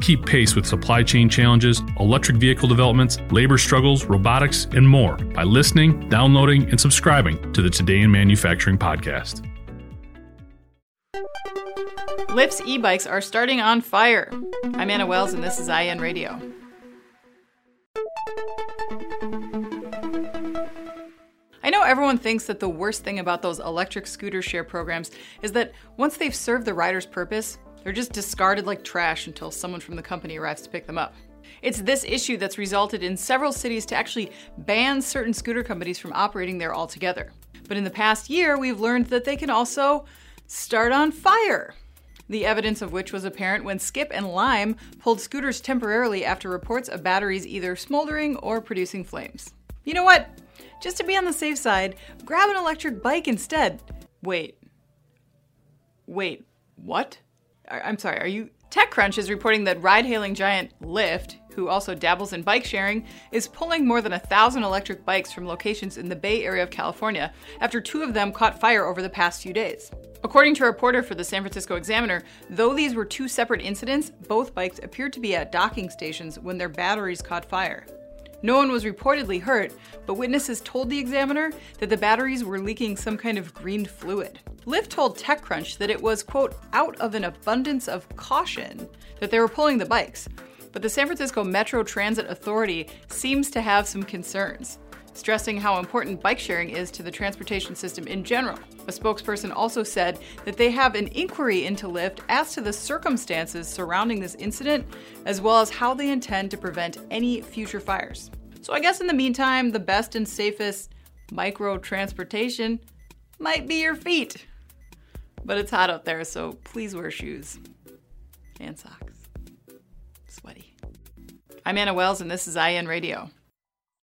Keep pace with supply chain challenges, electric vehicle developments, labor struggles, robotics, and more by listening, downloading, and subscribing to the Today in Manufacturing podcast. Lyft's e bikes are starting on fire. I'm Anna Wells, and this is IEN Radio. I know everyone thinks that the worst thing about those electric scooter share programs is that once they've served the rider's purpose, they're just discarded like trash until someone from the company arrives to pick them up. It's this issue that's resulted in several cities to actually ban certain scooter companies from operating there altogether. But in the past year, we've learned that they can also start on fire. The evidence of which was apparent when Skip and Lime pulled scooters temporarily after reports of batteries either smoldering or producing flames. You know what? Just to be on the safe side, grab an electric bike instead. Wait. Wait, what? I'm sorry, are you? TechCrunch is reporting that ride hailing giant Lyft, who also dabbles in bike sharing, is pulling more than a thousand electric bikes from locations in the Bay Area of California after two of them caught fire over the past few days. According to a reporter for the San Francisco Examiner, though these were two separate incidents, both bikes appeared to be at docking stations when their batteries caught fire. No one was reportedly hurt, but witnesses told the examiner that the batteries were leaking some kind of green fluid. Lyft told TechCrunch that it was, quote, out of an abundance of caution that they were pulling the bikes. But the San Francisco Metro Transit Authority seems to have some concerns, stressing how important bike sharing is to the transportation system in general. A spokesperson also said that they have an inquiry into Lyft as to the circumstances surrounding this incident, as well as how they intend to prevent any future fires. So I guess in the meantime, the best and safest micro transportation might be your feet. But it's hot out there, so please wear shoes and socks. Sweaty. I'm Anna Wells, and this is IEN Radio.